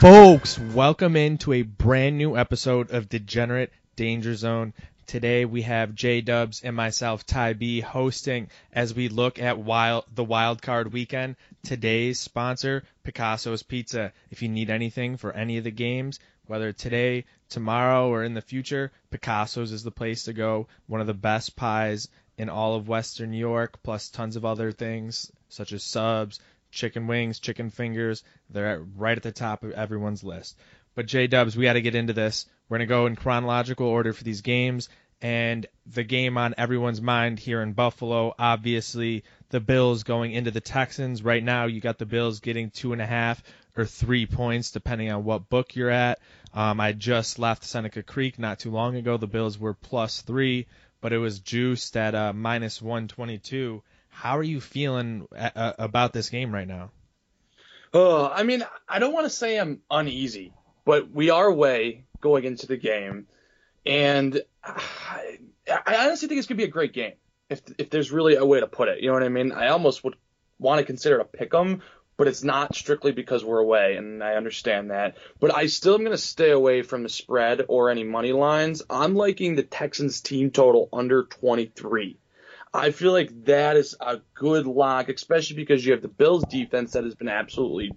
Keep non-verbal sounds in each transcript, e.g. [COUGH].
Folks, welcome into a brand new episode of Degenerate Danger Zone. Today we have J Dubs and myself, Ty B, hosting as we look at wild, the wild card weekend. Today's sponsor, Picasso's Pizza. If you need anything for any of the games, whether today, tomorrow, or in the future, Picasso's is the place to go. One of the best pies in all of Western New York, plus tons of other things such as subs, chicken wings, chicken fingers. They're right at the top of everyone's list. But J Dubs, we got to get into this. We're to go in chronological order for these games. And the game on everyone's mind here in Buffalo, obviously, the Bills going into the Texans. Right now, you got the Bills getting two and a half or three points, depending on what book you're at. Um, I just left Seneca Creek not too long ago. The Bills were plus three, but it was juiced at uh, minus 122. How are you feeling a- a- about this game right now? Uh, I mean, I don't want to say I'm uneasy, but we are away going into the game, and uh, I, I honestly think it's gonna be a great game. If if there's really a way to put it, you know what I mean? I almost would want to consider it a pick 'em, but it's not strictly because we're away, and I understand that. But I still am gonna stay away from the spread or any money lines. I'm liking the Texans team total under 23. I feel like that is a good lock, especially because you have the Bills defense that has been absolutely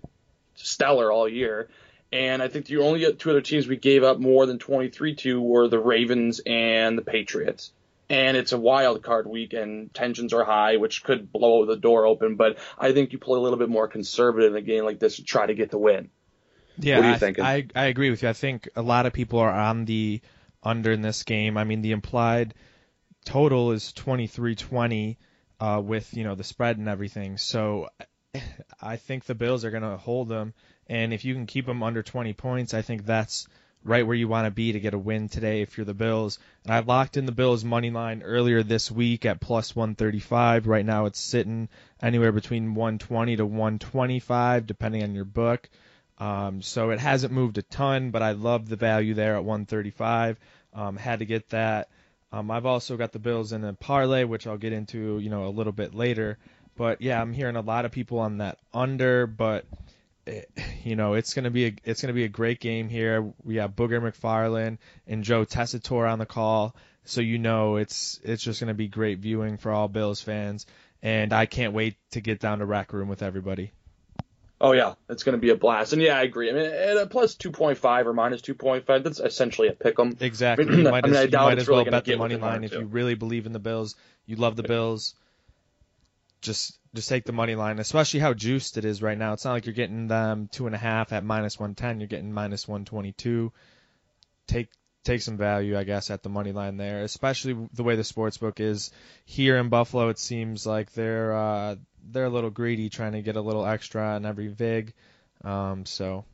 stellar all year. And I think the only two other teams we gave up more than 23 to were the Ravens and the Patriots. And it's a wild card week and tensions are high, which could blow the door open. But I think you play a little bit more conservative in a game like this to try to get the win. Yeah, What are you I, thinking? I I agree with you. I think a lot of people are on the under in this game. I mean, the implied total is 23-20 uh, with you know the spread and everything. So [SIGHS] I think the Bills are going to hold them, and if you can keep them under 20 points, I think that's right where you want to be to get a win today if you're the Bills. And I locked in the Bills money line earlier this week at plus 135. Right now it's sitting anywhere between 120 to 125 depending on your book. Um, so it hasn't moved a ton, but I love the value there at 135. Um, had to get that. Um, I've also got the Bills in a parlay, which I'll get into, you know, a little bit later. But yeah, I'm hearing a lot of people on that under, but it, [SIGHS] you know, it's gonna be a it's gonna be a great game here. We have Booger McFarland and Joe Tessitore on the call, so you know it's it's just gonna be great viewing for all Bills fans. And I can't wait to get down to Rack Room with everybody. Oh yeah, it's going to be a blast. And yeah, I agree. I mean, at a plus 2.5 or minus 2.5, that's essentially a pick 'em. [CLEARS THROAT] Exactly. [CLEARS THROAT] You might I mean, as, I you doubt might it's as really well bet the money line if two. you really believe in the Bills. You love the Bills. Just just take the money line, especially how juiced it is right now. It's not like you're getting them two and a half at minus one ten. You're getting minus one twenty two. Take take some value, I guess, at the money line there, especially the way the sports book is here in Buffalo. It seems like they're uh, they're a little greedy, trying to get a little extra on every vig. Um, so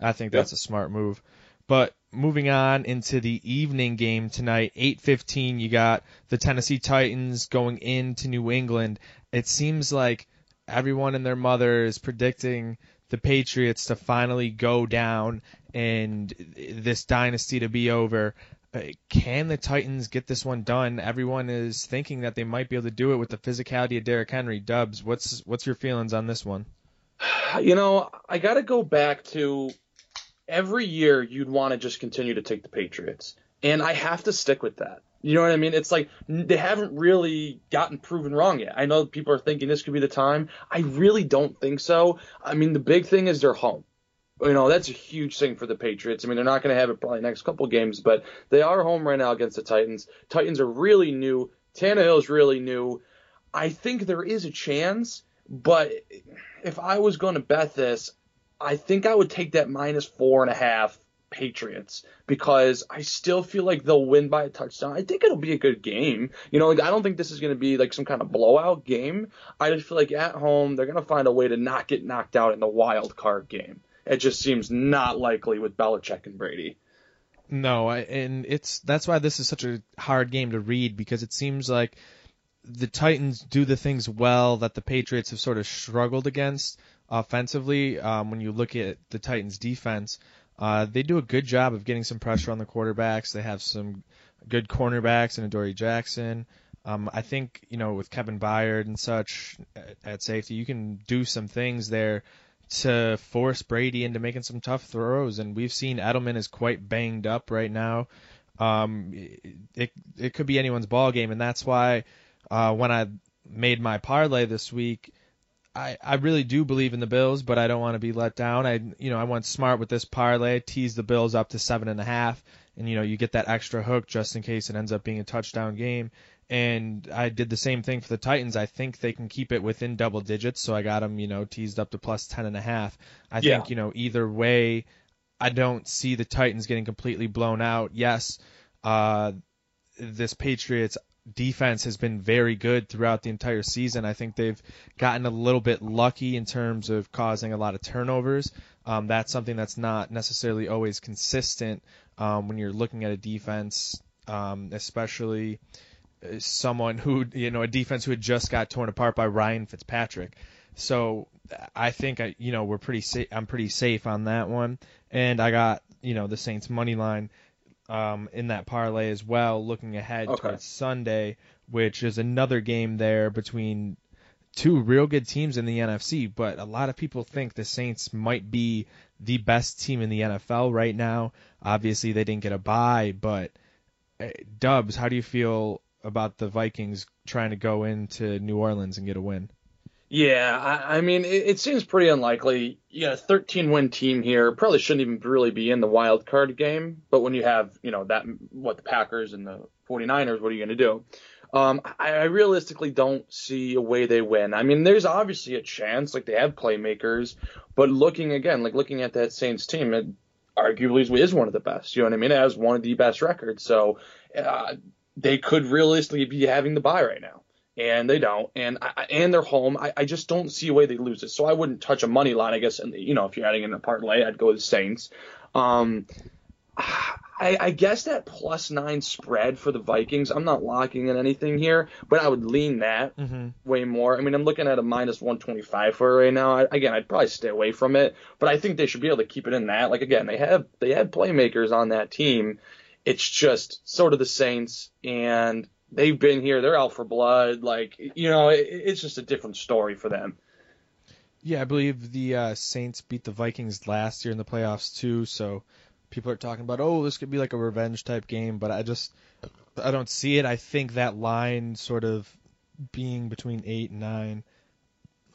I think that's a smart move. But moving on into the evening game tonight, 8:15, you got the Tennessee Titans going into New England. It seems like everyone and their mother is predicting the Patriots to finally go down and this dynasty to be over. Uh, Can the Titans get this one done? Everyone is thinking that they might be able to do it with the physicality of Derrick Henry. Dubs, what's what's your feelings on this one? [SIGHS] You know, I got to go back to every year you'd want to just continue to take the Patriots. And I have to stick with that. You know what I mean? It's like they haven't really gotten proven wrong yet. I know people are thinking this could be the time. I really don't think so. I mean, the big thing is they're home. You know, that's a huge thing for the Patriots. I mean, they're not going to have it probably next couple games, but they are home right now against the Titans. Titans are really new. Tannehill's really new. I think there is a chance, but if I was going to bet this, I think I would take that minus four and a half Patriots because I still feel like they'll win by a touchdown. I think it'll be a good game. You know, like I don't think this is going to be like some kind of blowout game. I just feel like at home they're going to find a way to not get knocked out in the wild card game. It just seems not likely with Belichick and Brady. No, I, and it's that's why this is such a hard game to read because it seems like the Titans do the things well that the Patriots have sort of struggled against offensively. Um, when you look at the Titans' defense, uh, they do a good job of getting some pressure on the quarterbacks. They have some good cornerbacks in Adoree Jackson. Um, I think you know with Kevin Byard and such at safety, you can do some things there to force Brady into making some tough throws. And we've seen Edelman is quite banged up right now. Um, it it could be anyone's ball game, and that's why uh, when I made my parlay this week, I, I really do believe in the Bills, but I don't want to be let down. I you know I went smart with this parlay, teased the Bills up to seven and a half, and you know you get that extra hook just in case it ends up being a touchdown game. And I did the same thing for the Titans. I think they can keep it within double digits, so I got them you know teased up to plus ten and a half. I Yeah. think you know either way, I don't see the Titans getting completely blown out. Yes, uh, this Patriots defense has been very good throughout the entire season. I think they've gotten a little bit lucky in terms of causing a lot of turnovers. Um, that's something that's not necessarily always consistent um, when you're looking at a defense, um, especially uh, someone who, you know, a defense who had just got torn apart by Ryan Fitzpatrick. So I think I, you know, we're pretty safe. I'm pretty safe on that one, and I got, you know, the Saints money line um, in that parlay as well, looking ahead Okay. towards Sunday, which is another game there between two real good teams in the NFC. But a lot of people think the Saints might be the best team in the NFL right now. Obviously, they didn't get a bye, but uh, Dubs, how do you feel about the Vikings trying to go into New Orleans and get a win? Yeah, I, I mean, it, it seems pretty unlikely. You got a 13 win team here. Probably shouldn't even really be in the wild card game. But when you have, you know, that, what the Packers and the 49ers, what are you going to do? Um, I, I realistically don't see a way they win. I mean, there's obviously a chance, like they have playmakers, but looking again, like looking at that Saints team, it arguably is- one of the best. You know what I mean? It has one of the best records. So uh, they could realistically be having the bye right now and they don't, and I, and they're home. I, I just don't see a way they lose it. So I wouldn't touch a money line. I guess, and you know, if you're adding in a parlay, I'd go with Saints. Um, I, I guess that plus nine spread for the Vikings. I'm not locking in anything here, but I would lean that Mm-hmm. way more. I mean, I'm looking at a minus 125 for it right now. I, again, I'd probably stay away from it, but I think they should be able to keep it in that. Like again, they have they have playmakers on that team. It's just sort of the Saints, and they've been here. They're out for blood. Like you know, it, it's just a different story for them. Yeah, I believe the uh, Saints beat the Vikings last year in the playoffs too. So people are talking about, oh, this could be like a revenge type game, but I just I don't see it. I think that line sort of being between eight and nine,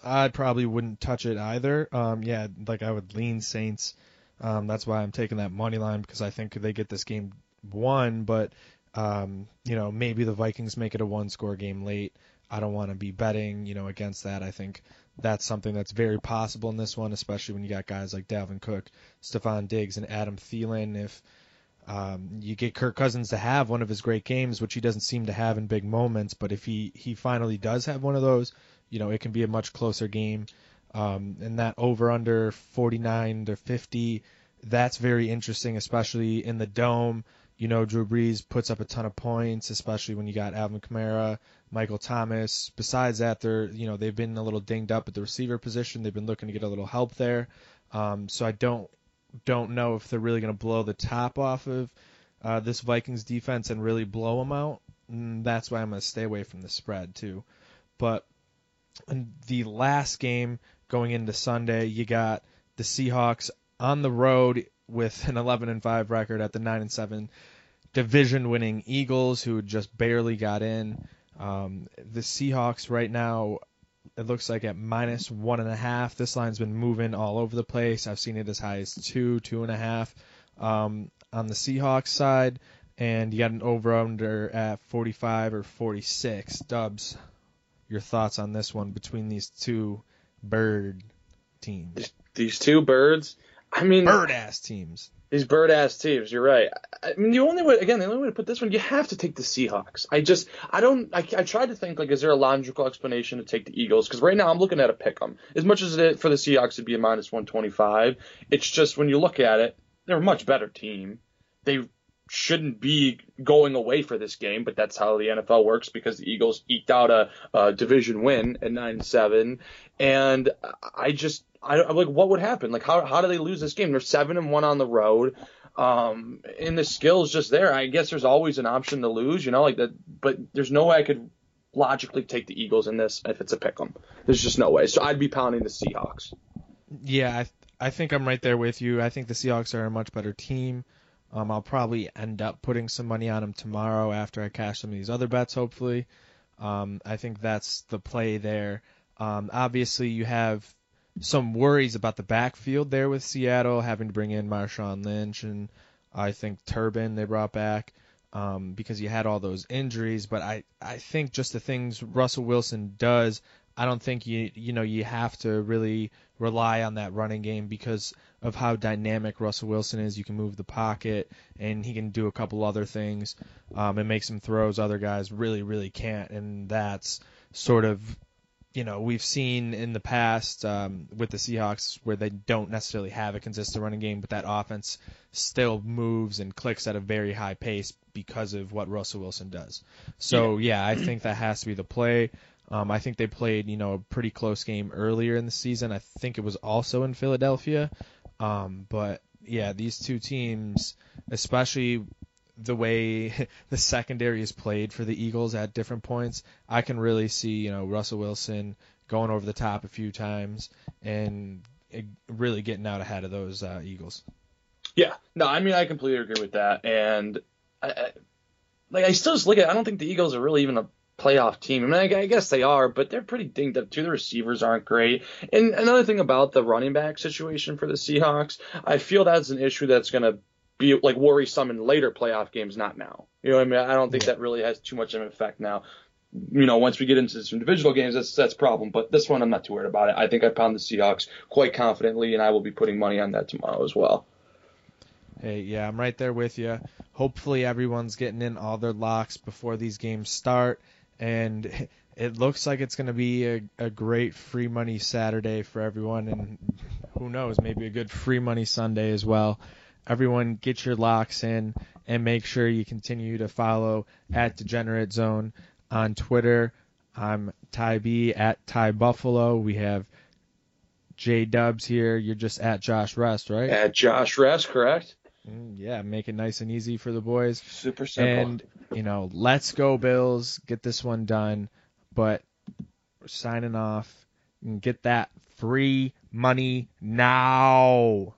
I probably wouldn't touch it either. Um, yeah, like I would lean Saints. Um, that's why I'm taking that money line because I think they get this game won, but um, you know maybe the Vikings make it a one score game late. I don't want to be betting, you know, against that. I think that's something that's very possible in this one, especially when you got guys like Dalvin Cook, Stefon Diggs, and Adam Thielen. If um, you get Kirk Cousins to have one of his great games, which he doesn't seem to have in big moments, but if he he finally does have one of those, you know, it can be a much closer game. Um, and that over under 49 to 50, that's very interesting, especially in the dome. You know, Drew Brees puts up a ton of points, especially when you got Alvin Kamara, Michael Thomas. Besides that, they're you know they've been a little dinged up at the receiver position. They've been looking to get a little help there. Um, so I don't don't know if they're really going to blow the top off of uh, this Vikings defense and really blow them out. And that's why I'm going to stay away from the spread too. But the last game going into Sunday, you got the Seahawks on the road with an 11 and 5 record at the 9 and 7 division winning Eagles who just barely got in. Um, the Seahawks right now, it looks like at minus one and a half. This line's been moving all over the place. I've seen it as high as two, two and a half um, on the Seahawks side, and you got an over under at 45 or 46. Dubs, your thoughts on this one between these two bird teams, These two birds. I mean, bird ass teams. These bird ass teams, you're right. I mean, the only way, again, the only way to put this one, you have to take the Seahawks. I just, I don't, I, I tried to think, like, is there a logical explanation to take the Eagles? Because right now I'm looking at a pick 'em. As much as it for the Seahawks to be a minus 125, it's just when you look at it, they're a much better team. They shouldn't be going away for this game, but that's how the NFL works because the Eagles eked out a, a division win at nine seven, and I just I I'm like what would happen? Like how how do they lose this game? They're seven and one on the road. Um, and the skill's just there. I guess there's always an option to lose, you know, like that. But there's no way I could logically take the Eagles in this if it's a pick 'em. There's just no way. So I'd be pounding the Seahawks. Yeah, I I think I'm right there with you. I think the Seahawks are a much better team. Um, I'll probably end up putting some money on them tomorrow after I cash some of these other bets, hopefully. Um, I think that's the play there. Um, obviously, you have some worries about the backfield there with Seattle, having to bring in Marshawn Lynch and I think Turbin they brought back um, because you had all those injuries. But I, I think just the things Russell Wilson does, I don't think you you know you have to really rely on that running game because of how dynamic Russell Wilson is. You can move the pocket and he can do a couple other things um, and make some throws other guys really really can't, and that's sort of you know, we've seen in the past um, with the Seahawks where they don't necessarily have a consistent running game, but that offense still moves and clicks at a very high pace because of what Russell Wilson does. So yeah, yeah I think that has to be the play. Um, I think they played, you know, a pretty close game earlier in the season. I think it was also in Philadelphia. Um, but yeah, these two teams, especially the way [LAUGHS] the secondary is played for the Eagles at different points, I can really see you know Russell Wilson going over the top a few times and really getting out ahead of those uh, Eagles. Yeah, no, I mean I completely agree with that, and I, I, like I still just look at I don't think the Eagles are really even a playoff team. I mean, I, I guess they are, but they're pretty dinged up too. The receivers aren't great. And another thing about the running back situation for the Seahawks, I feel that's an issue that's going to be like worrisome in later playoff games, not now. You know what I mean? I don't think that really has too much of an effect now. You know, once we get into some divisional games, that's that's a problem. But this one, I'm not too worried about it. I think I pound the Seahawks quite confidently, and I will be putting money on that tomorrow as well. Hey, yeah, I'm right there with you. Hopefully, everyone's getting in all their locks before these games start, and [LAUGHS] it looks like it's going to be a, a great free money Saturday for everyone, and who knows, maybe a good free money Sunday as well everyone get your locks in and make sure you continue to follow at Degenerate Zone on Twitter. I'm Ty B at Ty Buffalo. We have J Dubs here. You're just at Josh Rest, right? At Josh Rest, correct? Mm, yeah, make it nice and easy for the boys. Super simple. And you know, let's go Bills. Get this one done. But we're signing off and get that free money now.